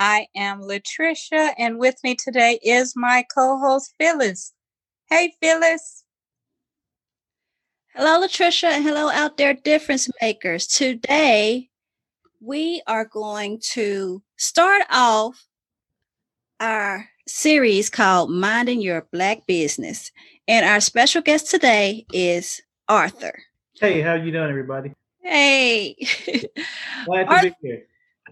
I am Latricia, and with me today is my co host, Phyllis. Hey, Phyllis. Hello, Latricia, and hello out there, difference makers. Today, we are going to start off our series called Minding Your Black Business. And our special guest today is Arthur. Hey, how you doing, everybody? Hey. Glad to Arthur, be here.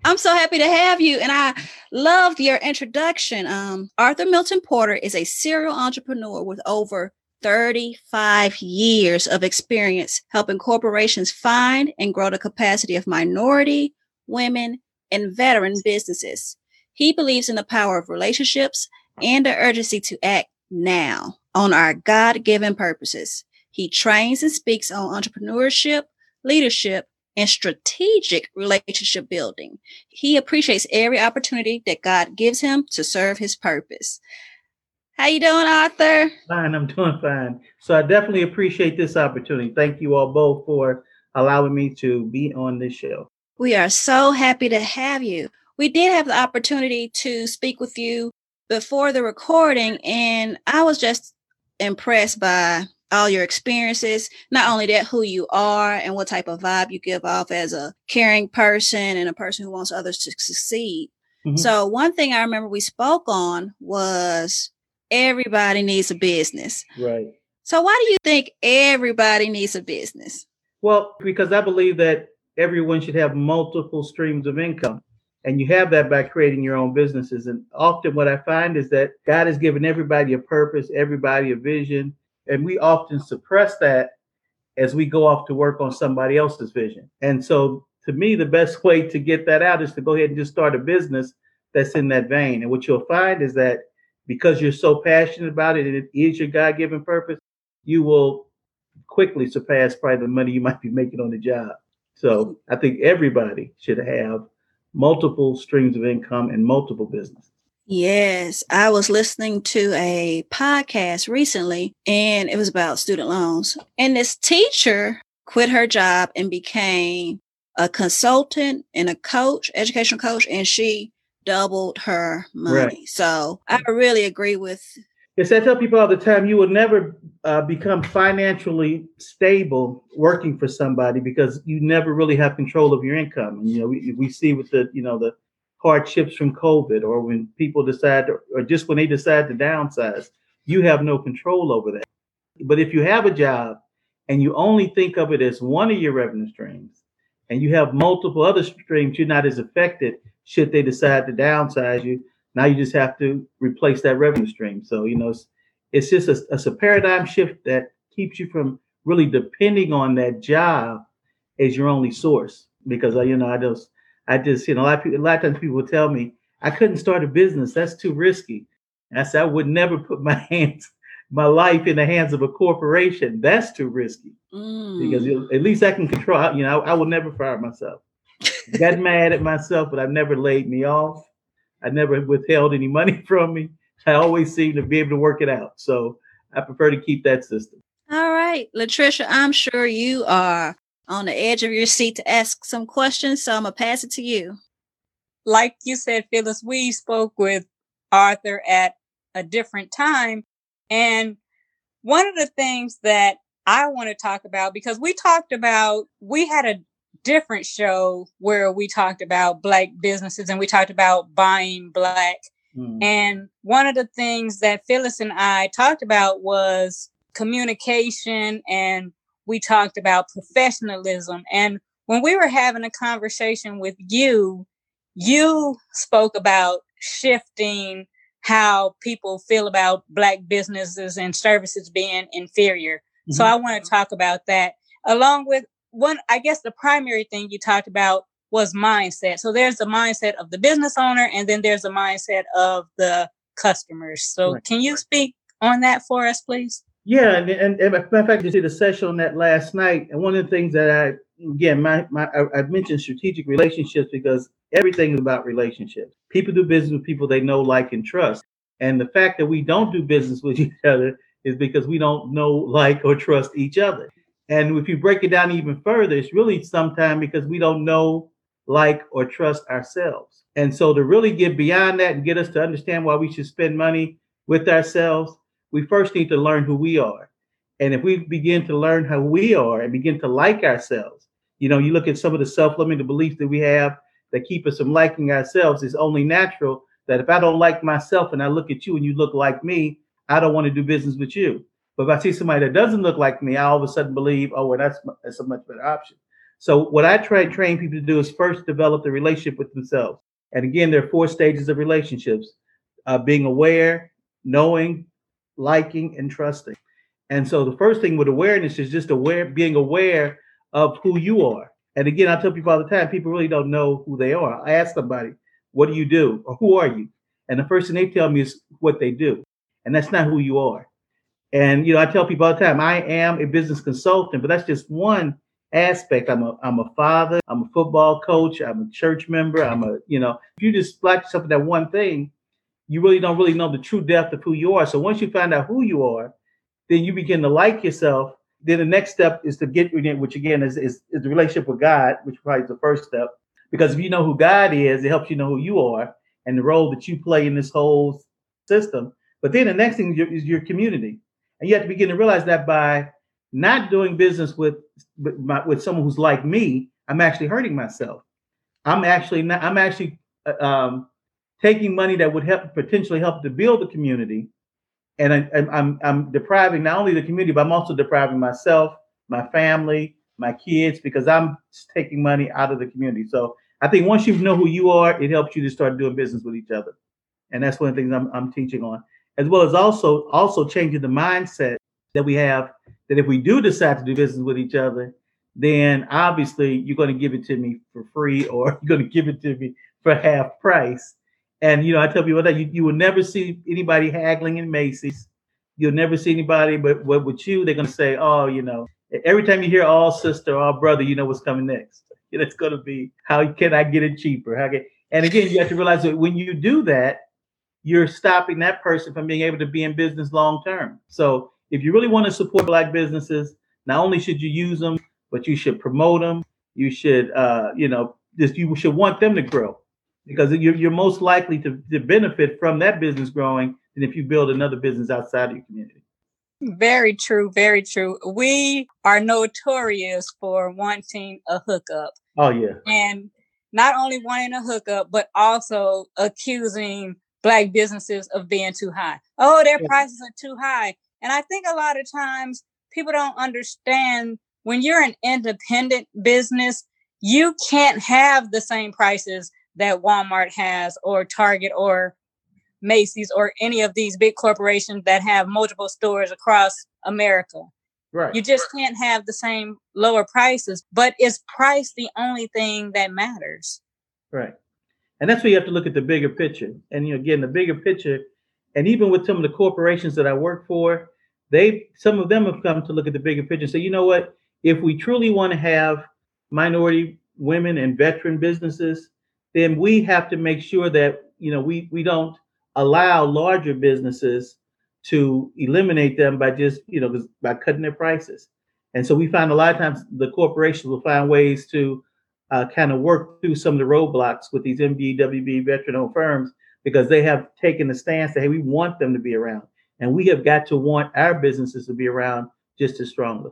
I'm so happy to have you. And I loved your introduction. Um, Arthur Milton Porter is a serial entrepreneur with over 35 years of experience helping corporations find and grow the capacity of minority, women, and veteran businesses. He believes in the power of relationships and the urgency to act now on our God given purposes. He trains and speaks on entrepreneurship, leadership, and strategic relationship building. He appreciates every opportunity that God gives him to serve his purpose. How you doing, Arthur? Fine, I'm doing fine. So I definitely appreciate this opportunity. Thank you all both for allowing me to be on this show. We are so happy to have you. We did have the opportunity to speak with you before the recording, and I was just impressed by all your experiences, not only that, who you are and what type of vibe you give off as a caring person and a person who wants others to succeed. Mm-hmm. So, one thing I remember we spoke on was everybody needs a business. Right. So, why do you think everybody needs a business? Well, because I believe that everyone should have multiple streams of income. And you have that by creating your own businesses. And often what I find is that God has given everybody a purpose, everybody a vision, and we often suppress that as we go off to work on somebody else's vision. And so to me, the best way to get that out is to go ahead and just start a business that's in that vein. And what you'll find is that because you're so passionate about it and it is your God given purpose, you will quickly surpass probably the money you might be making on the job. So I think everybody should have multiple streams of income and multiple businesses. Yes, I was listening to a podcast recently and it was about student loans. And this teacher quit her job and became a consultant and a coach, educational coach, and she doubled her money. Right. So I really agree with. Yes, I tell people all the time you will never uh, become financially stable working for somebody because you never really have control of your income. And, you know, we, we see with the, you know, the hardships from COVID or when people decide to, or just when they decide to downsize, you have no control over that. But if you have a job and you only think of it as one of your revenue streams and you have multiple other streams, you're not as affected should they decide to downsize you. Now you just have to replace that revenue stream. So, you know, it's, it's just a, it's a paradigm shift that keeps you from really depending on that job as your only source. Because, uh, you know, I just, I just, you know, a lot of people, a lot of times people tell me I couldn't start a business. That's too risky. And I said I would never put my hands, my life in the hands of a corporation. That's too risky mm. because at least I can control. You know, I, I will never fire myself. Got mad at myself, but I've never laid me off. I never withheld any money from me. I always seem to be able to work it out. So I prefer to keep that system. All right, Latricia, I'm sure you are on the edge of your seat to ask some questions. So I'm going to pass it to you. Like you said, Phyllis, we spoke with Arthur at a different time. And one of the things that I want to talk about, because we talked about, we had a different show where we talked about Black businesses and we talked about buying Black. Mm. And one of the things that Phyllis and I talked about was communication and we talked about professionalism. And when we were having a conversation with you, you spoke about shifting how people feel about Black businesses and services being inferior. Mm-hmm. So I want to talk about that along with one, I guess the primary thing you talked about was mindset. So there's the mindset of the business owner, and then there's the mindset of the customers. So right. can you speak on that for us, please? Yeah, and, and, and of fact, you did a session on that last night, and one of the things that I again, my, my I, I mentioned strategic relationships because everything is about relationships. People do business with people they know, like, and trust. And the fact that we don't do business with each other is because we don't know, like, or trust each other. And if you break it down even further, it's really sometimes because we don't know, like, or trust ourselves. And so to really get beyond that and get us to understand why we should spend money with ourselves, we first need to learn who we are. And if we begin to learn how we are and begin to like ourselves, you know, you look at some of the self-limiting beliefs that we have that keep us from liking ourselves, it's only natural that if I don't like myself and I look at you and you look like me, I don't want to do business with you. But if I see somebody that doesn't look like me, I all of a sudden believe, oh, well, that's, that's a much better option. So what I try to train people to do is first develop the relationship with themselves. And again, there are four stages of relationships: uh, being aware, knowing, liking, and trusting. And so the first thing with awareness is just aware, being aware of who you are. And again, I tell people all the time, people really don't know who they are. I ask somebody, what do you do? Or who are you? And the first thing they tell me is what they do. And that's not who you are. And you know, I tell people all the time, I am a business consultant, but that's just one aspect. I'm a I'm a father, I'm a football coach, I'm a church member, I'm a, you know, if you just splash yourself in that one thing, you really don't really know the true depth of who you are. So once you find out who you are, then you begin to like yourself. Then the next step is to get which again is, is, is the relationship with God, which probably is the first step. Because if you know who God is, it helps you know who you are and the role that you play in this whole system. But then the next thing is your, is your community. And you have to begin to realize that by not doing business with with, my, with someone who's like me, I'm actually hurting myself. I'm actually not, I'm actually uh, um, taking money that would help potentially help to build the community, and I, am I'm I'm depriving not only the community, but I'm also depriving myself, my family, my kids, because I'm taking money out of the community. So I think once you know who you are, it helps you to start doing business with each other, and that's one of the things I'm I'm teaching on, as well as also also changing the mindset that we have that if we do decide to do business with each other, then obviously you're going to give it to me for free or you're going to give it to me for half price. And you know, I tell people that you, you will never see anybody haggling in Macy's. You'll never see anybody, but, what with you, they're going to say, "Oh, you know." Every time you hear "all sister," "all brother," you know what's coming next. It's going to be, "How can I get it cheaper?" How can, and again, you have to realize that when you do that, you're stopping that person from being able to be in business long term. So if you really want to support black businesses, not only should you use them, but you should promote them. You should, uh, you know, just you should want them to grow because you're, you're most likely to, to benefit from that business growing than if you build another business outside of your community. Very true, very true. We are notorious for wanting a hookup. Oh yeah. And not only wanting a hookup, but also accusing black businesses of being too high. Oh, their yeah. prices are too high. And I think a lot of times people don't understand when you're an independent business, you can't have the same prices that Walmart has or Target or Macy's or any of these big corporations that have multiple stores across America. Right. You just can't have the same lower prices, but is price the only thing that matters? Right. And that's where you have to look at the bigger picture. And you know, again, the bigger picture, and even with some of the corporations that I work for, they some of them have come to look at the bigger picture and say, you know what, if we truly want to have minority women and veteran businesses, then we have to make sure that you know we we don't allow larger businesses to eliminate them by just you know by cutting their prices. And so we find a lot of times the corporations will find ways to uh, kind of work through some of the roadblocks with these MBWB veteran-owned firms because they have taken the stance that hey, we want them to be around. And we have got to want our businesses to be around just as strongly.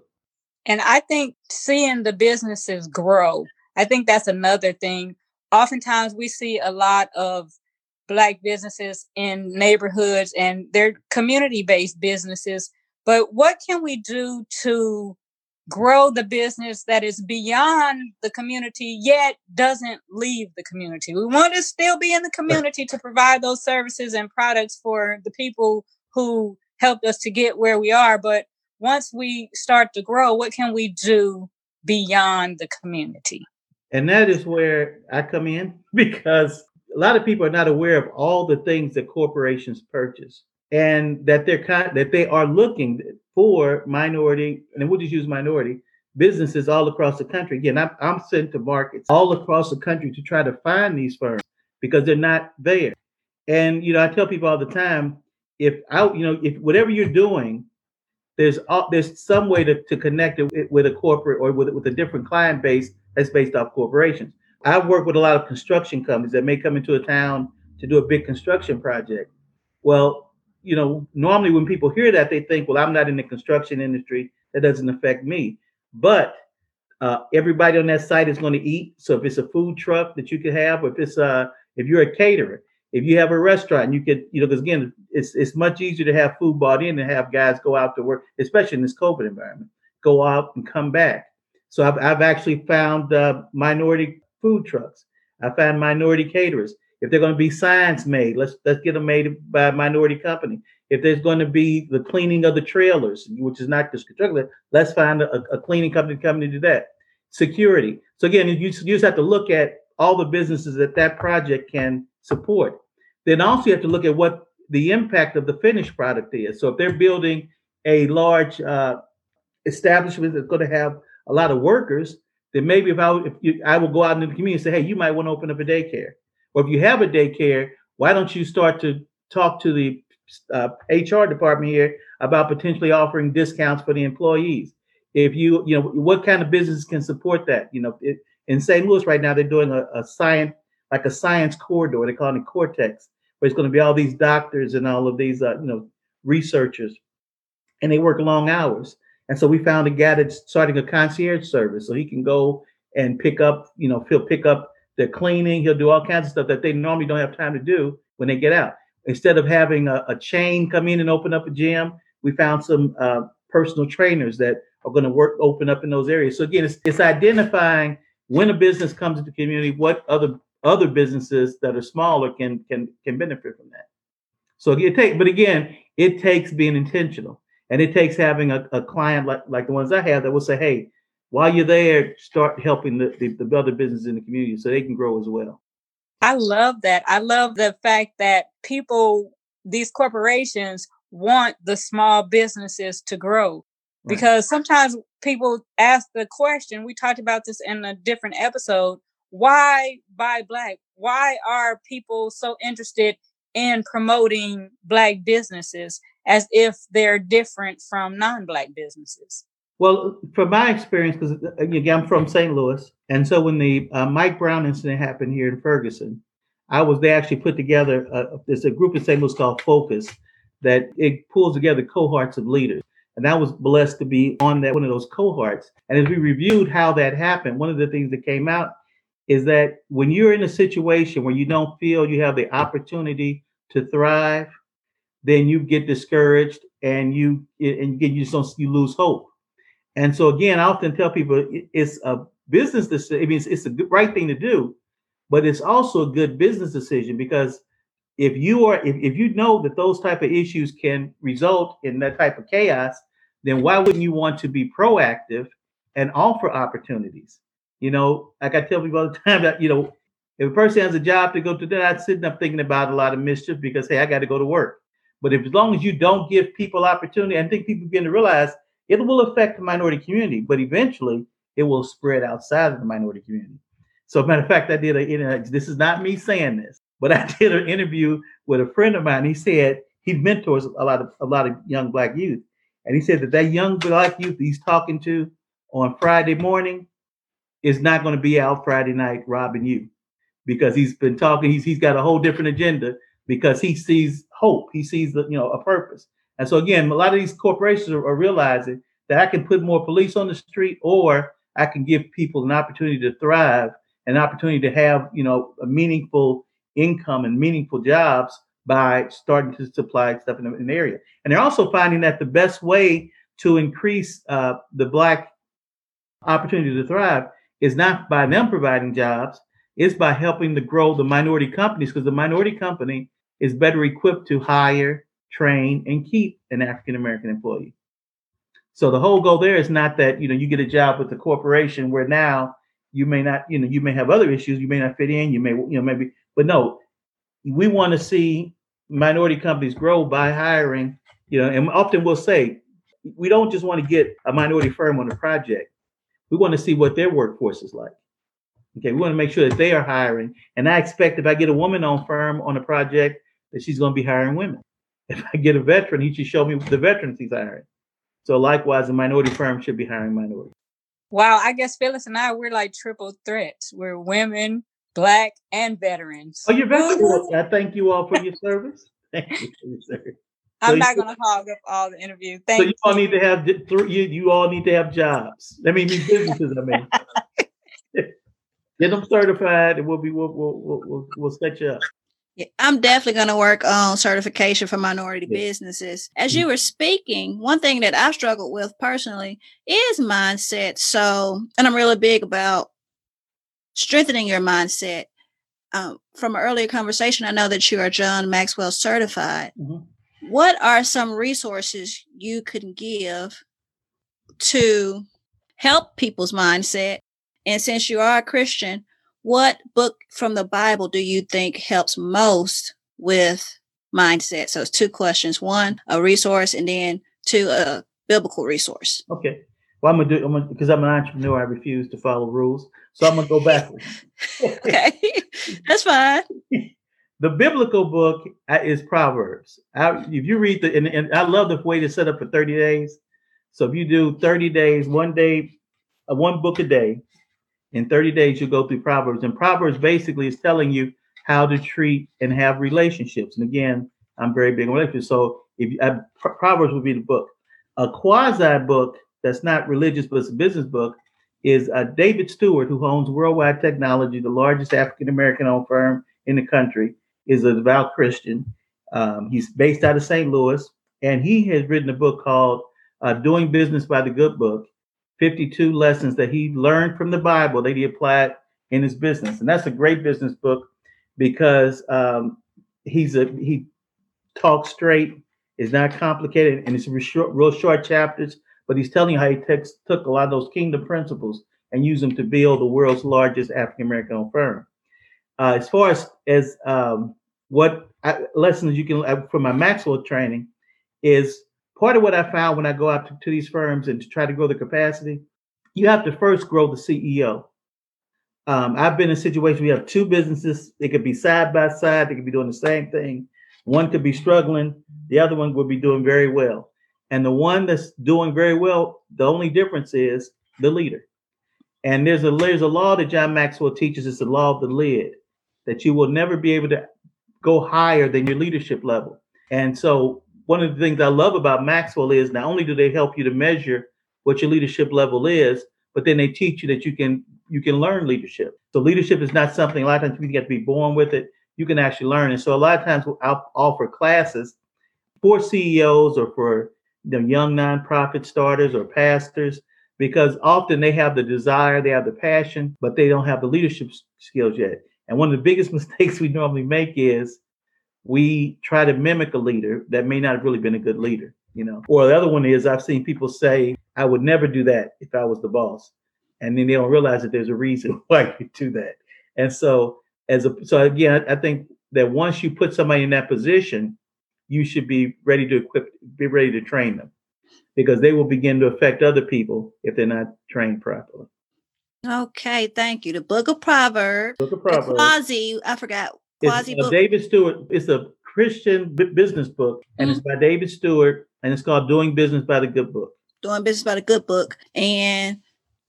And I think seeing the businesses grow, I think that's another thing. Oftentimes we see a lot of black businesses in neighborhoods and they're community based businesses. But what can we do to grow the business that is beyond the community yet doesn't leave the community? We want to still be in the community to provide those services and products for the people who helped us to get where we are. But once we start to grow, what can we do beyond the community? And that is where I come in because a lot of people are not aware of all the things that corporations purchase and that they're kind that they are looking for minority and we'll just use minority businesses all across the country. Again, I'm, I'm sent to markets all across the country to try to find these firms because they're not there. And you know, I tell people all the time, if I, you know, if whatever you're doing, there's all, there's some way to, to connect it with a corporate or with with a different client base that's based off corporations. I've worked with a lot of construction companies that may come into a town to do a big construction project. Well, you know, normally when people hear that, they think, well, I'm not in the construction industry. That doesn't affect me. But uh, everybody on that site is going to eat. So if it's a food truck that you could have, if it's uh, if you're a caterer, if you have a restaurant, you could, you know, because again, it's it's much easier to have food bought in and have guys go out to work, especially in this COVID environment, go out and come back. So I've, I've actually found uh, minority food trucks. I found minority caterers. If they're going to be signs made, let's let's get them made by a minority company. If there's going to be the cleaning of the trailers, which is not just construction, let's find a, a cleaning company coming to do that. Security. So again, you, you just have to look at all the businesses that that project can support. Then also you have to look at what the impact of the finished product is. So if they're building a large uh, establishment that's going to have a lot of workers, then maybe if I if you, I will go out into the community and say, hey, you might want to open up a daycare. Or if you have a daycare, why don't you start to talk to the uh, HR department here about potentially offering discounts for the employees? If you, you know, what kind of business can support that? You know, it, in St. Louis right now, they're doing a, a science, like a science corridor. They call it Cortex, where it's going to be all these doctors and all of these, uh, you know, researchers, and they work long hours. And so we found a guy that's starting a concierge service, so he can go and pick up, you know, he'll pick up the cleaning, he'll do all kinds of stuff that they normally don't have time to do when they get out. Instead of having a, a chain come in and open up a gym, we found some uh, personal trainers that are going to work open up in those areas. So again, it's, it's identifying when a business comes into the community, what other other businesses that are smaller can can can benefit from that. So it take, but again, it takes being intentional, and it takes having a, a client like like the ones I have that will say, "Hey, while you're there, start helping the, the, the other businesses in the community so they can grow as well." I love that. I love the fact that people, these corporations, want the small businesses to grow because sometimes people ask the question we talked about this in a different episode why buy black why are people so interested in promoting black businesses as if they're different from non-black businesses well from my experience because again i'm from st louis and so when the uh, mike brown incident happened here in ferguson i was they actually put together a, there's a group in st louis called focus that it pulls together cohorts of leaders and I was blessed to be on that one of those cohorts. And as we reviewed how that happened, one of the things that came out is that when you're in a situation where you don't feel you have the opportunity to thrive, then you get discouraged and you and you just don't you lose hope. And so again, I often tell people it's a business decision. I mean, it's, it's a good, right thing to do, but it's also a good business decision because if you are if, if you know that those type of issues can result in that type of chaos then why wouldn't you want to be proactive and offer opportunities you know like i tell people all the time that you know if a person has a job to go to they're not sitting up thinking about a lot of mischief because hey i got to go to work but if as long as you don't give people opportunity i think people begin to realize it will affect the minority community but eventually it will spread outside of the minority community so matter of fact i did a this is not me saying this but I did an interview with a friend of mine. He said he mentors a lot of a lot of young black youth, and he said that that young black youth he's talking to on Friday morning is not going to be out Friday night robbing you because he's been talking. He's he's got a whole different agenda because he sees hope. He sees the you know a purpose. And so again, a lot of these corporations are, are realizing that I can put more police on the street, or I can give people an opportunity to thrive, an opportunity to have you know a meaningful income and meaningful jobs by starting to supply stuff in an area. And they're also finding that the best way to increase uh, the Black opportunity to thrive is not by them providing jobs, is by helping to grow the minority companies because the minority company is better equipped to hire, train, and keep an African American employee. So the whole goal there is not that you know you get a job with the corporation where now you may not, you know, you may have other issues, you may not fit in, you may, you know, maybe, but no, we want to see minority companies grow by hiring, you know, and often we'll say, we don't just want to get a minority firm on a project. We want to see what their workforce is like. Okay, we want to make sure that they are hiring. And I expect if I get a woman on firm on a project, that she's going to be hiring women. If I get a veteran, he should show me the veterans he's hiring. So likewise, a minority firm should be hiring minorities. Wow, I guess Phyllis and I we're like triple threats. We're women, black, and veterans. Oh, you're veterans. I thank you all for your service. Thank you for your service. I'm not going to hog up all the interview. Thank so you. all need to have you. You all need to have jobs. I mean, businesses. I mean, get them certified, and we'll be we'll we'll we'll, we'll set you up. Yeah, I'm definitely going to work on certification for minority yeah. businesses. As mm-hmm. you were speaking, one thing that I struggled with personally is mindset. So, and I'm really big about strengthening your mindset. Um, from an earlier conversation, I know that you are John Maxwell certified. Mm-hmm. What are some resources you can give to help people's mindset? And since you are a Christian, what book from the Bible do you think helps most with mindset? So it's two questions. One, a resource, and then two, a biblical resource. Okay. Well, I'm gonna do. I'm gonna because I'm an entrepreneur. I refuse to follow rules, so I'm gonna go backwards. okay, that's fine. the biblical book uh, is Proverbs. I, if you read the, and, and, I love the way to set up for 30 days. So if you do 30 days, one day, uh, one book a day, in 30 days, you go through Proverbs. And Proverbs basically is telling you how to treat and have relationships. And again, I'm very big on relationships. So if uh, Proverbs would be the book. A quasi book that's not religious, but it's a business book is uh, David Stewart, who owns Worldwide Technology, the largest African American owned firm in the country, is a devout Christian. Um, he's based out of St. Louis, and he has written a book called uh, Doing Business by the Good Book. 52 lessons that he learned from the Bible that he applied in his business. And that's a great business book because um, he's a he talks straight, is not complicated, and it's real short, real short chapters. But he's telling you how he took a lot of those kingdom principles and used them to build the world's largest African American firm. Uh, as far as as um, what I, lessons you can uh, from my Maxwell training is part of what I found when I go out to, to these firms and to try to grow the capacity, you have to first grow the CEO. Um, I've been in a situation we have two businesses. They could be side by side. They could be doing the same thing. One could be struggling. The other one would be doing very well. And the one that's doing very well, the only difference is the leader. And there's a there's a law that John Maxwell teaches. It's the law of the lid that you will never be able to go higher than your leadership level. And so one of the things I love about Maxwell is not only do they help you to measure what your leadership level is, but then they teach you that you can you can learn leadership. So leadership is not something a lot of times you get to be born with it. You can actually learn. And so a lot of times I'll offer classes for CEOs or for the young nonprofit starters or pastors because often they have the desire, they have the passion, but they don't have the leadership skills yet. And one of the biggest mistakes we normally make is we try to mimic a leader that may not have really been a good leader, you know. Or the other one is I've seen people say, I would never do that if I was the boss. And then they don't realize that there's a reason why you do that. And so as a so again, I think that once you put somebody in that position, you should be ready to equip, be ready to train them because they will begin to affect other people if they're not trained properly. Okay, thank you. The Book of Proverbs. Book of Proverbs. Quasi, I forgot quasi book. David Stewart. It's a Christian b- business book, and mm-hmm. it's by David Stewart, and it's called Doing Business by the Good Book. Doing Business by the Good Book, and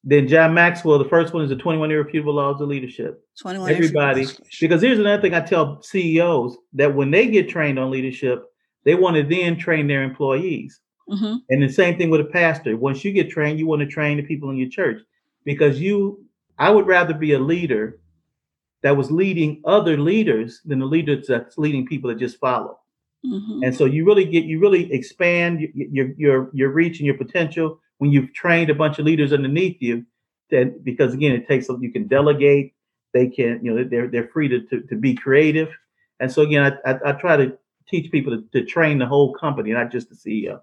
then John Maxwell. The first one is the 21 Irrefutable Laws of Leadership. 21 Everybody, because here's another thing I tell CEOs that when they get trained on leadership, they want to then train their employees. Mm-hmm. And the same thing with a pastor. Once you get trained, you want to train the people in your church because you. I would rather be a leader that was leading other leaders than the leaders that's leading people that just follow. Mm-hmm. And so you really get you really expand your your your reach and your potential when you've trained a bunch of leaders underneath you. That because again, it takes you can delegate. They can you know they're they're free to to, to be creative. And so again, I, I, I try to teach people to, to train the whole company, not just the CEO.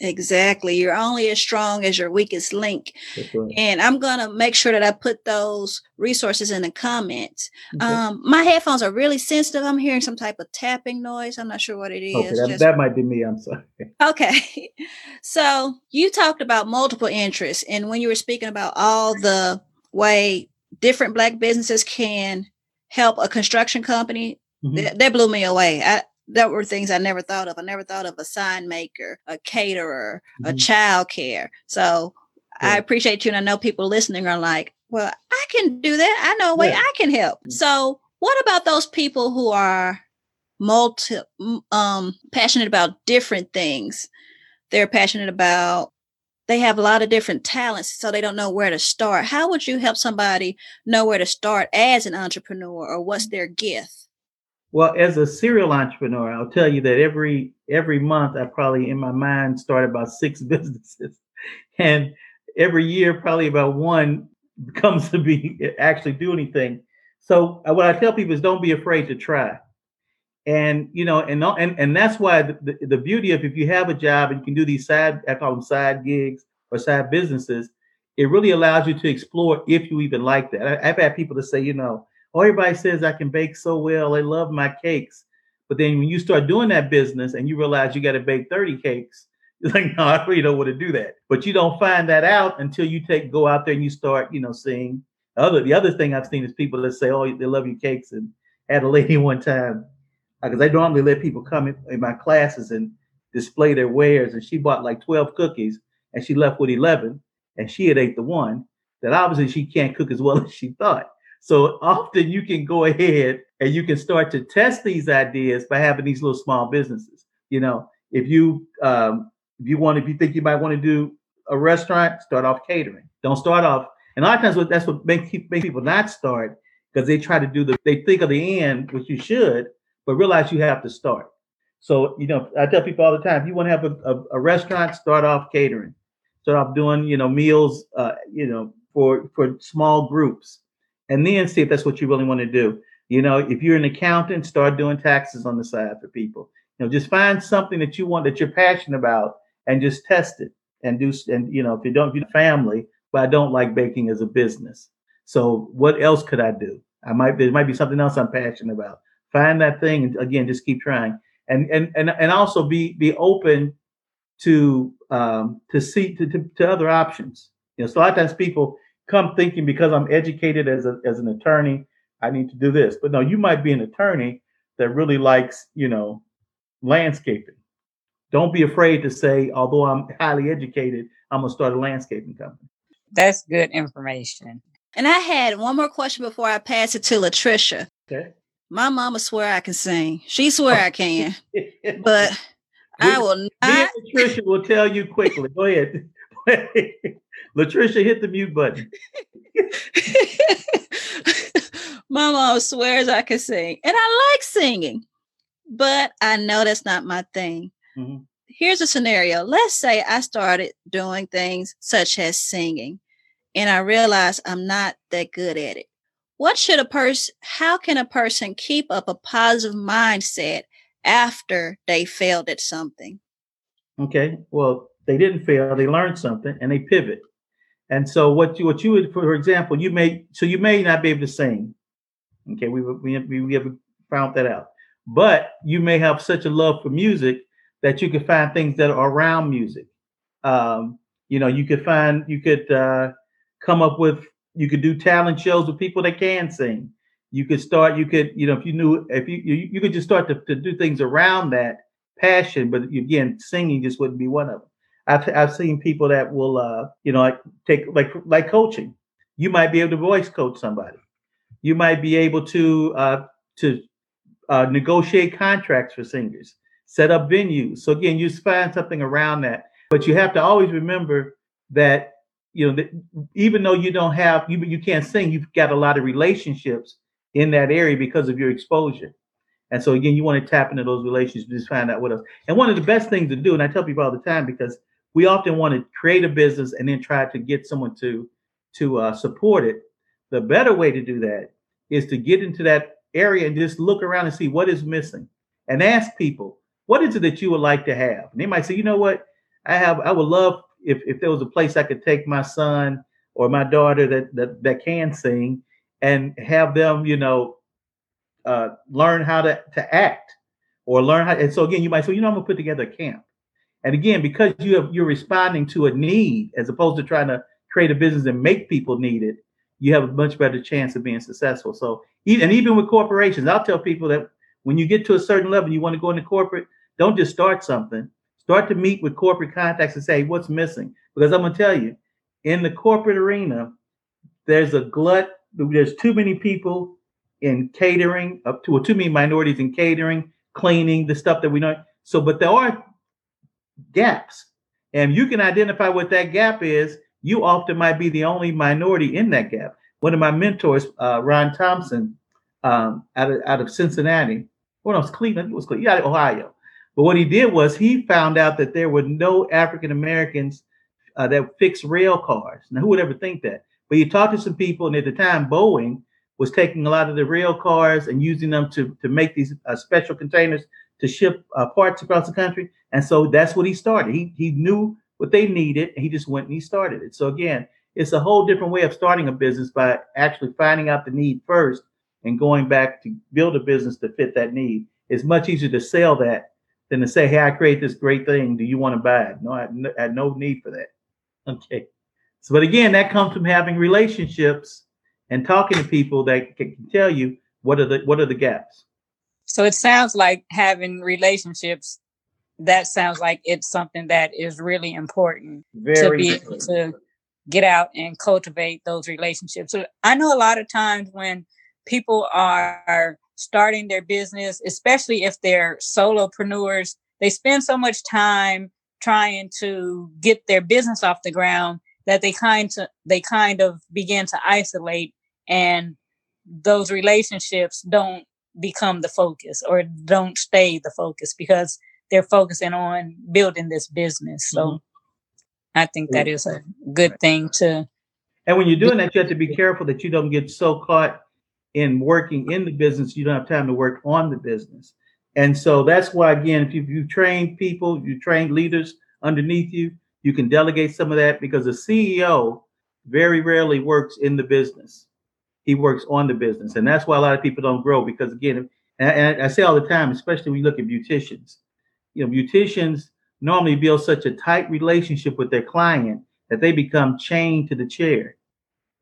Exactly. You're only as strong as your weakest link. Right. And I'm going to make sure that I put those resources in the comments. Okay. Um, my headphones are really sensitive. I'm hearing some type of tapping noise. I'm not sure what it is. okay, that, Just- that might be me. I'm sorry. Okay. So you talked about multiple interests. And when you were speaking about all the way different Black businesses can help a construction company, Mhm. that, that blew me away. I, that were things I never thought of. I never thought of a sign maker, a caterer, a Mhm. child care. So I appreciate you. And I know people listening are like, well, I can do that. I know a way Yeah. I can help. Mm. So what about those people who are multi um passionate about different things? They're passionate about they have a lot of different talents, so they don't know where to start. How would you help somebody know where to start as an entrepreneur or what's their gift? Well, as a serial entrepreneur, I'll tell you that every every month I probably in my mind start about six businesses, and every year probably about one comes to be actually do anything. So uh, what I tell people is don't be afraid to try, and you know, and and and that's why the, the, the beauty of if you have a job and you can do these side I call them side gigs or side businesses, it really allows you to explore if you even like that. I, I've had people to say, you know, everybody says I can bake so well. They love my cakes. But then when you start doing that business and you realize you got to bake 30 cakes, it's like, no, I really don't want to do that. But you don't find that out until you take go out there and you start, you know, seeing other the other thing I've seen is people that say, Oh, they love your cakes. And I had a lady one time, uh, because I normally let people come in, in my classes and display their wares, and she bought like 12 cookies and she left with 11, and she had ate the one that obviously she can't cook as well as she thought. So often you can go ahead and you can start to test these ideas by having these little small businesses. You know, if you um, if you want, if you think you might want to do a restaurant, start off catering. Don't start off. And a lot of times, what that's what makes make people not start because they try to do the they think of the end, which you should, but realize you have to start. So you know, I tell people all the time, if you want to have a, a, a restaurant, start off catering. Start off doing you know meals, uh, you know, for for small groups and then see if that's what you really want to do. You know, if you're an accountant, start doing taxes on the side for people. You know, just find something that you want that you're passionate about and just test it and do. And you know, if you don't, you're family, but I don't like baking as a business. So what else could I do? I might there might be something else I'm passionate about. Find that thing and again, just keep trying. And and and and also be be open to um to see to, to, to other options. You know, so a lot of times people come thinking because I'm educated as a as an attorney, I need to do this. But no, you might be an attorney that really likes, you know, landscaping. Don't be afraid to say, although I'm highly educated, I'm gonna start a landscaping company. That's good information. And I had one more question before I pass it to Latricia. Okay. My mama swear I can sing. She swear I can, but I will Me not. and Latricia will tell you quickly. Go ahead. Latricia, hit the mute button. my mom swears I can sing, and I like singing, but I know that's not my thing. Mhm. Here's a scenario. Let's say I started doing things such as singing, and I realize I'm not that good at it. What should a person, how can a person keep up a positive mindset after they failed at something? Okay. Well, they didn't fail. They learned something and they pivot. And so what you what you would, for example, you may so you may not be able to sing. Okay, we we we, have found that out. But you may have such a love for music that you could find things that are around music. Um, you know, you could find you could uh, come up with you could do talent shows with people that can sing. You could start. You could you know if you knew if you you, you could just start to, to do things around that passion. But again, singing just wouldn't be one of them. I've I've seen people that will uh you know like take like like coaching. You might be able to voice coach somebody. You might be able to uh to uh, negotiate contracts for singers, set up venues. So again, you find something around that. But you have to always remember that you know that even though you don't have you you can't sing, you've got a lot of relationships in that area because of your exposure. And so again, you want to tap into those relationships, just find out what else. And one of the best things to do, and I tell people all the time, because we often want to create a business and then try to get someone to to uh, support it. The better way to do that is to get into that area and just look around and see what is missing, and ask people, what is it that you would like to have? And they might say, you know what, I have I would love if if there was a place I could take my son or my daughter that that that can sing and have them, you know, uh, learn how to to act or learn how. And so again, you might say, you know, I'm gonna put together a camp. And again, because you have you're responding to a need as opposed to trying to create a business and make people need it, you have a much better chance of being successful. So, and even with corporations, I'll tell people that when you get to a certain level, and you want to go into corporate, don't just start something. Start to meet with corporate contacts and say, what's missing? Because I'm going to tell you, in the corporate arena, there's a glut, there's too many people in catering, up to or too many minorities in catering, cleaning, the stuff that we know. So, but there are gaps. And you can identify what that gap is you often might be the only minority in that gap. One of my mentors, uh, Ron Thompson, um, out of out of Cincinnati, or no, it was Cleveland, it was Cleveland, yeah, Ohio. But what he did was he found out that there were no African Americans uh, that fixed rail cars. Now, who would ever think that? But you talked to some people, and at the time, Boeing was taking a lot of the rail cars and using them to to make these uh, special containers to ship uh, parts across the country. And so that's what he started. He he knew what they needed. And he just went and he started it. So again, it's a whole different way of starting a business by actually finding out the need first and going back to build a business to fit that need. It's much easier to sell that than to say, "Hey, I create this great thing. Do you want to buy it?" No, I, I had no need for that. Okay. So, but again, that comes from having relationships and talking to people that can tell you what are the what are the gaps. So it sounds like having relationships that sounds like it's something that is really important Very to be able to get out and cultivate those relationships. So I know a lot of times when people are starting their business, especially if they're solopreneurs, they spend so much time trying to get their business off the ground that they kind of they kind of begin to isolate and those relationships don't become the focus or don't stay the focus because they're focusing on building this business. So mm-hmm. I think that is a good thing to. And when you're doing that, you have to be careful that you don't get so caught in working in the business, you don't have time to work on the business. And so that's why, again, if you, you train people, you train leaders underneath you, you can delegate some of that because a CEO very rarely works in the business. He works on the business. And that's why a lot of people don't grow because, again, and I, I say all the time, especially when you look at beauticians, you know, beauticians normally build such a tight relationship with their client that they become chained to the chair.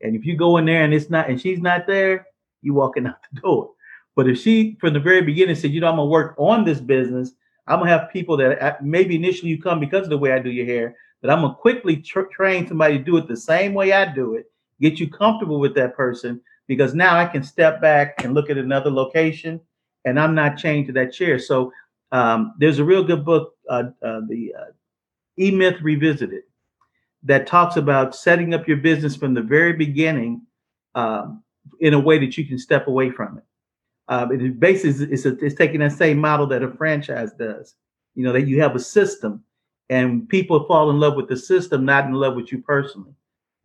And if you go in there and it's not, and she's not there, you walking out the door. But if she, from the very beginning, said, you know, I'm gonna work on this business, I'm gonna have people that uh, maybe initially you come because of the way I do your hair, but I'm gonna quickly tra- train somebody to do it the same way I do it, get you comfortable with that person, because now I can step back and look at another location, and I'm not chained to that chair. So um, there's a real good book, uh, uh, the uh, E Myth Revisited, that talks about setting up your business from the very beginning um, in a way that you can step away from it. Um, it basically it's, a, it's taking that same model that a franchise does. You know that you have a system, and people fall in love with the system, not in love with you personally.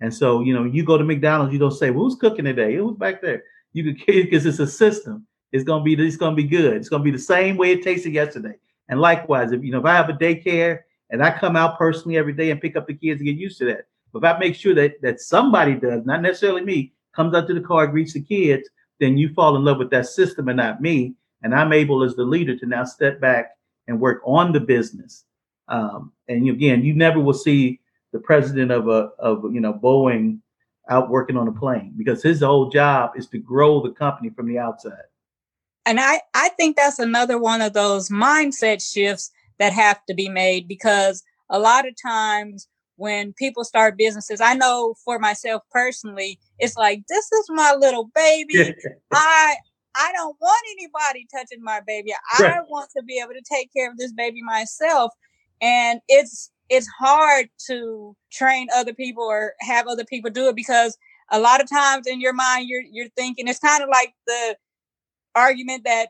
And so, you know, you go to McDonald's, you don't say, well, "Who's cooking today? Who's back there?" You could because it's a system. It's gonna be it's gonna be good. It's gonna be the same way it tasted yesterday. And likewise, if you know if I have a daycare and I come out personally every day and pick up the kids and get used to that. But if I make sure that that somebody does, not necessarily me, comes out to the car, greets the kids, then you fall in love with that system and not me. And I'm able as the leader to now step back and work on the business. Um, and again, you never will see the president of a of you know Boeing out working on a plane because his whole job is to grow the company from the outside and I, I think that's another one of those mindset shifts that have to be made because a lot of times when people start businesses, I know for myself personally, it's like, this is my little baby. I, I don't want anybody touching my baby. I right. want to be able to take care of this baby myself. And it's, it's hard to train other people or have other people do it because a lot of times in your mind, you're, you're thinking it's kind of like the, argument that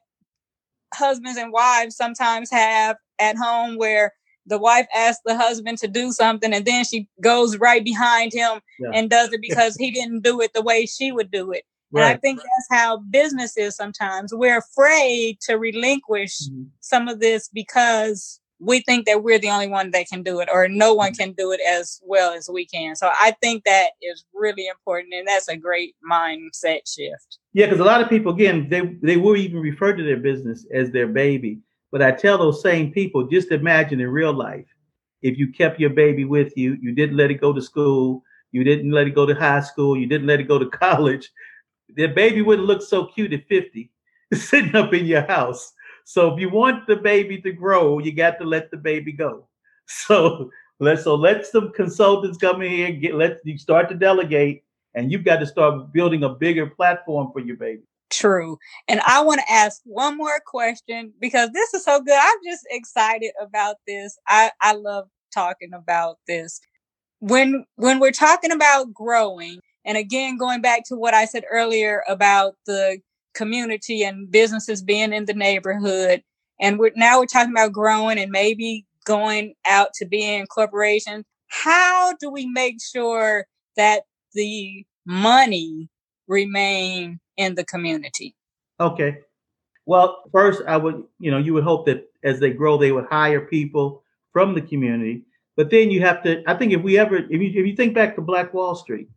husbands and wives sometimes have at home where the wife asks the husband to do something and then she goes right behind him yeah. and does it because he didn't do it the way she would do it. Right. And I think that's how business is sometimes. We're afraid to relinquish mm-hmm. some of this because we think that we're the only one that can do it or no one mm-hmm. can do it as well as we can. So I think that is really important and that's a great mindset shift. Yeah, because a lot of people again, they they will even refer to their business as their baby. But I tell those same people, just imagine in real life, if you kept your baby with you, you didn't let it go to school, you didn't let it go to high school, you didn't let it go to college, the baby wouldn't look so cute at 50 sitting up in your house. So if you want the baby to grow, you got to let the baby go. So let's so let some consultants come in here, get let you start to delegate, and you've got to start building a bigger platform for your baby. True. And I want to ask one more question because this is so good. I'm just excited about this. I, I love talking about this. When when we're talking about growing, and again going back to what I said earlier about the community and businesses being in the neighborhood. And we're now we're talking about growing and maybe going out to be in corporations. How do we make sure that the money remain in the community? Okay. Well, first I would, you know, you would hope that as they grow, they would hire people from the community. But then you have to, I think if we ever, if you, if you think back to Black Wall Street,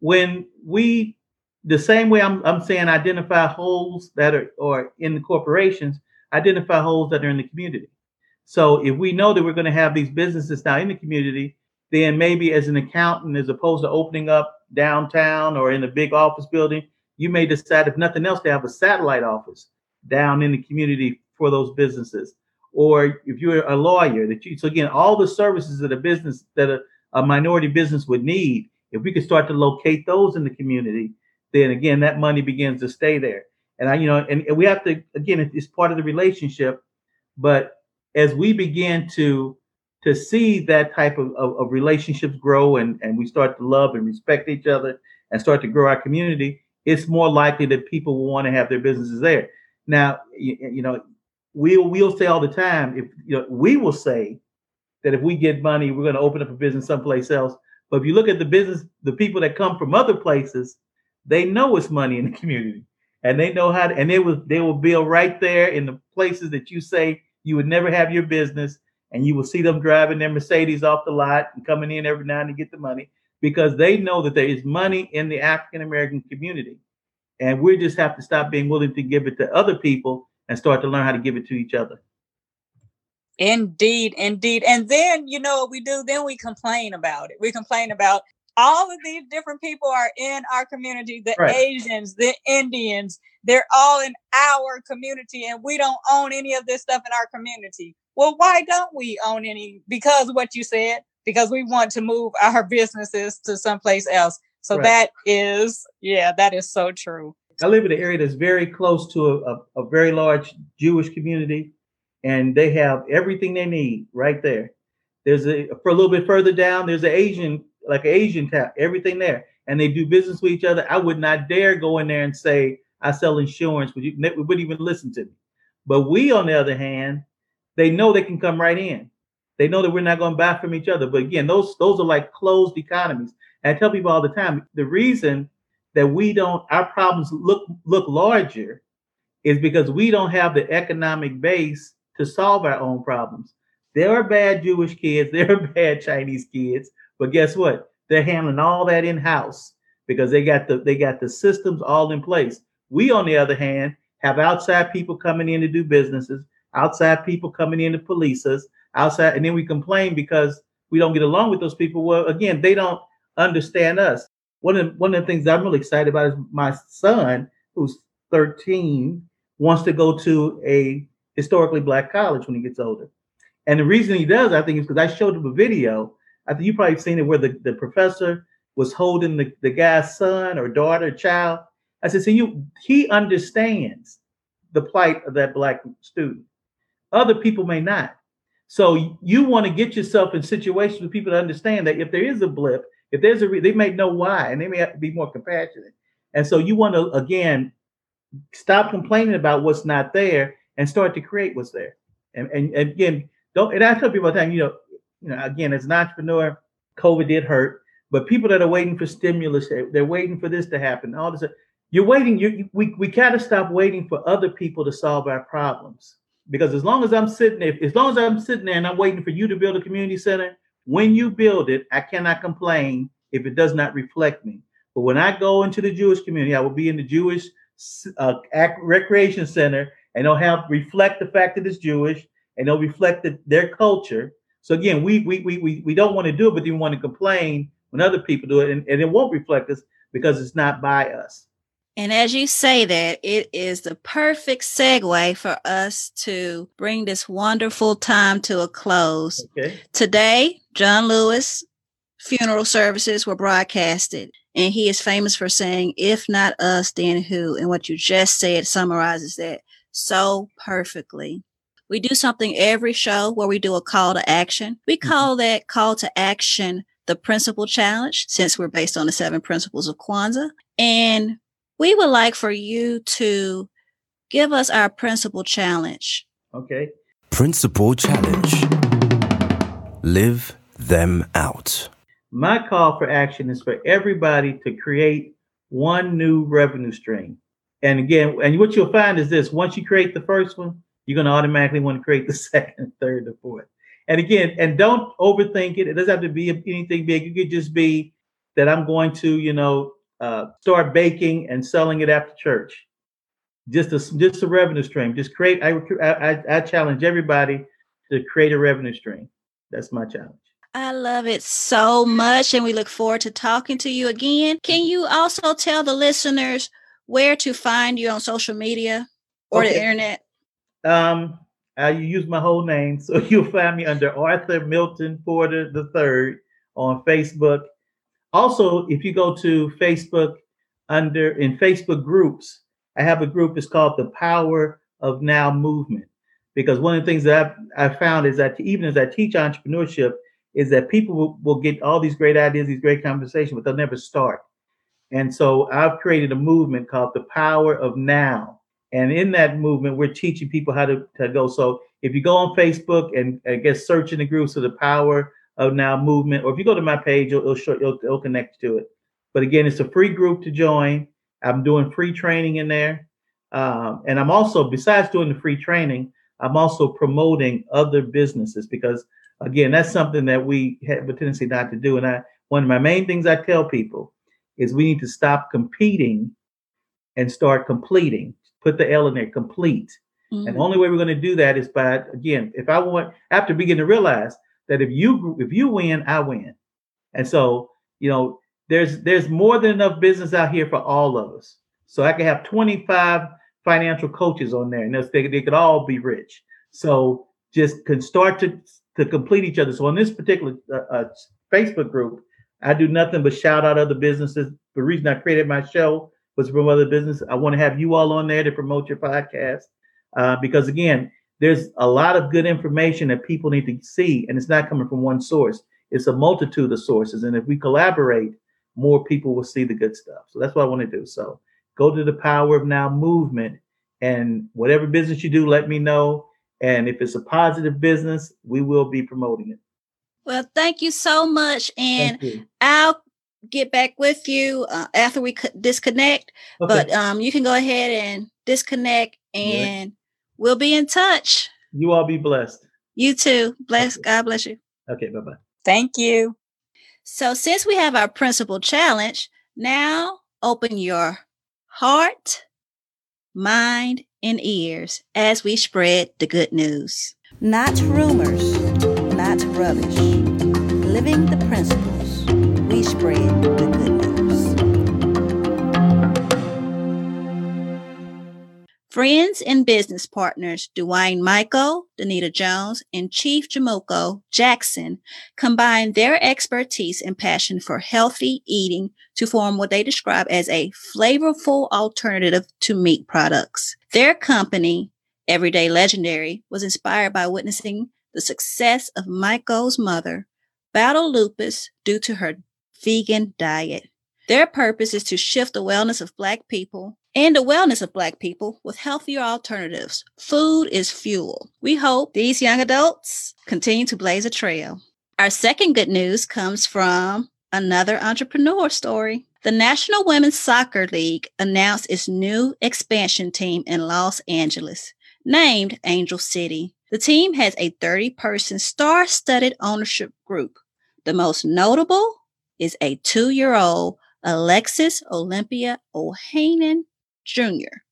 when we the same way I'm, I'm saying identify holes that are or in the corporations, identify holes that are in the community. So if we know that we're going to have these businesses now in the community, then maybe as an accountant, as opposed to opening up downtown or in a big office building, you may decide, if nothing else, to have a satellite office down in the community for those businesses. Or if you're a lawyer, that you so again, all the services that a business that a, a minority business would need, if we could start to locate those in the community, then again that money begins to stay there. And I, you know, and, and we have to again, it's part of the relationship. But as we begin to to see that type of, of, of relationships grow and, and we start to love and respect each other and start to grow our community, it's more likely that people will want to have their businesses there. Now, you, you know, we'll we'll say all the time if you know we will say that if we get money, we're going to open up a business someplace else. But if you look at the business, the people that come from other places, they know it's money in the community, and they know how to, and they will they will build right there in the places that you say you would never have your business, and you will see them driving their Mercedes off the lot and coming in every now and to get the money because they know that there is money in the African American community, and we just have to stop being willing to give it to other people and start to learn how to give it to each other. Indeed, indeed. And then, you know what we do? Then we complain about it. We complain about all of these different people are in our community the right. Asians, the Indians, they're all in our community, and we don't own any of this stuff in our community. Well, why don't we own any? Because what you said, because we want to move our businesses to someplace else. So right. that is, yeah, that is so true. I live in an area that's very close to a, a, a very large Jewish community, and they have everything they need right there. There's a for a little bit further down, there's an Asian like an Asian tap, everything there, and they do business with each other. I would not dare go in there and say I sell insurance, would you wouldn't even listen to me. But we, on the other hand, they know they can come right in. They know that we're not going to buy from each other. But again, those those are like closed economies. And I tell people all the time the reason that we don't our problems look look larger is because we don't have the economic base to solve our own problems. There are bad Jewish kids, there are bad Chinese kids, but guess what? They're handling all that in house because they got the they got the systems all in place. We, on the other hand, have outside people coming in to do businesses, outside people coming in to police us, outside, and then we complain because we don't get along with those people. Well, again, they don't understand us. One of the, one of the things I'm really excited about is my son, who's 13, wants to go to a historically black college when he gets older. And the reason he does, I think, is because I showed him a video I think you probably seen it where the, the professor was holding the, the guy's son or daughter, child. I said, so you he understands the plight of that black student. Other people may not. So you want to get yourself in situations with people to understand that if there is a blip, if there's a, re- they may know why, and they may have to be more compassionate. And so you want to again stop complaining about what's not there and start to create what's there. And, and, and again, don't. And I tell people all the time, you know, you know, again, as an entrepreneur, COVID did hurt, but people that are waiting for stimulus, they're waiting for this to happen. All this, you're waiting. You, we we gotta stop waiting for other people to solve our problems. because as long as I'm sitting there, as long as I'm sitting there and I'm waiting for you to build a community center, when you build it, I cannot complain if it does not reflect me. But when I go into the Jewish community, I will be in the Jewish uh, recreation center, and they'll have reflect the fact that it's Jewish, and they'll reflect the, their culture. So again, we we we we, we don't want to do it, but we want to complain when other people do it, and, and it won't reflect us because it's not by us. And as you say that, it is the perfect segue for us to bring this wonderful time to a close. Okay. Today, John Lewis funeral services were broadcasted, and he is famous for saying, If not us, then who? And what you just said summarizes that so perfectly. We do something every show where we do a call to action. We mm-hmm. call that call to action the principle challenge since we're based on the seven principles of Kwanzaa. And we would like for you to give us our principle challenge. Okay. Principle challenge. Live them out. My call for action is for everybody to create one new revenue stream. And again, and what you'll find is this once you create the first one, you're going to automatically want to create the second, third, or fourth. And again, and don't overthink it. It doesn't have to be anything big. It could just be that I'm going to, you know, uh, start baking and selling it after church. Just a just a revenue stream. Just create. I, I I challenge everybody to create a revenue stream. That's my challenge. I love it so much, and we look forward to talking to you again. Can you also tell the listeners where to find you on social media or okay. the internet? Um, I use my whole name, so you'll find me under Arthur Milton Porter III on Facebook also, if you go to Facebook under in Facebook groups, I have a group. It's called the Power of Now Movement. Because one of the things that I've, i found is that even as I teach entrepreneurship, is that people will, will get all these great ideas, these great conversations, but they'll never start. And so I've created a movement called the Power of Now. And in that movement, we're teaching people how to, to go. So if you go on Facebook and I guess search in the groups of the Power of Now Movement, or if you go to my page, it'll, it'll show it'll, it'll connect to it. But again, it's a free group to join. I'm doing free training in there, um, and I'm also besides doing the free training, I'm also promoting other businesses because again, that's something that we have a tendency not to do. And I one of my main things I tell people is we need to stop competing and start completing. Put the L in there, complete. Mm-hmm. And the only way we're going to do that is by again, if I want after begin to realize that if you if you win, I win. And so, you know, there's there's more than enough business out here for all of us. So I could have 25 financial coaches on there, and they, they could all be rich. So just can start to to complete each other. So on this particular uh, uh, Facebook group, I do nothing but shout out other businesses. The reason I created my show was from other business. I want to have you all on there to promote your podcast uh, because again, there's a lot of good information that people need to see, and it's not coming from one source. It's a multitude of sources. And if we collaborate, more people will see the good stuff. So that's what I want to do. So go to the Power of Now movement, and whatever business you do, let me know. And if it's a positive business, we will be promoting it. Well, thank you so much. And I'll get back with you uh, after we disconnect. Okay. But um, you can go ahead and disconnect and We'll be in touch. You all be blessed. You too. Bless. Okay. God bless you. Okay. Bye bye. Thank you. So, since we have our principle challenge, now open your heart, mind, and ears as we spread the good news. Not rumors, not rubbish. Living the principles, we spread the good news. Friends and business partners Dwayne Michael, Danita Jones, and Chief Jamoko Jackson combined their expertise and passion for healthy eating to form what they describe as a flavorful alternative to meat products. Their company, Everyday Legendary, was inspired by witnessing the success of Michael's mother battle lupus due to her vegan diet. Their purpose is to shift the wellness of Black people and the wellness of Black people with healthier alternatives. Food is fuel. We hope these young adults continue to blaze a trail. Our second good news comes from another entrepreneur story. The National Women's Soccer League announced its new expansion team in Los Angeles. named Angel City. The team has a 30 person star studded ownership group. The most notable is a two year old Alexis Olympia Ohanian Jr.,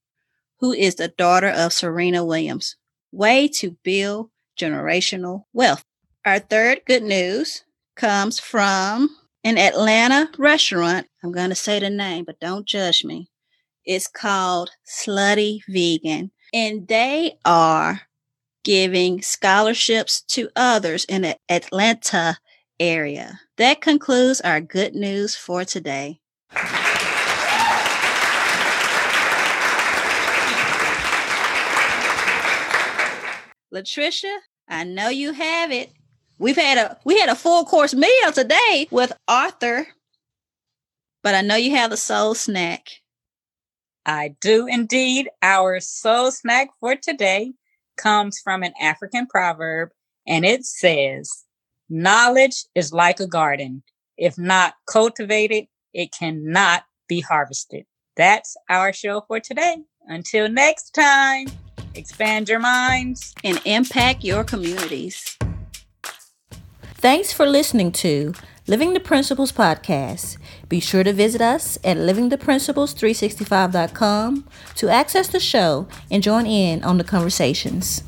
who is the daughter of Serena Williams. Way to build generational wealth. Our third good news comes from an Atlanta restaurant. I'm going to say the name, but don't judge me. It's called Slutty Vegan, and they are giving scholarships to others in the Atlanta area. That concludes our good news for today. Latricia, I know you have it. We've had a we had a full course meal today with Arthur, but I know you have the soul snack. I do indeed. Our soul snack for today comes from an African proverb, and it says, Knowledge is like a garden. If not cultivated, it cannot be harvested. That's our show for today. Until next time, expand your minds and impact your communities. Thanks for listening to Living the Principles podcast. Be sure to visit us at livingtheprinciples365.com to access the show and join in on the conversations.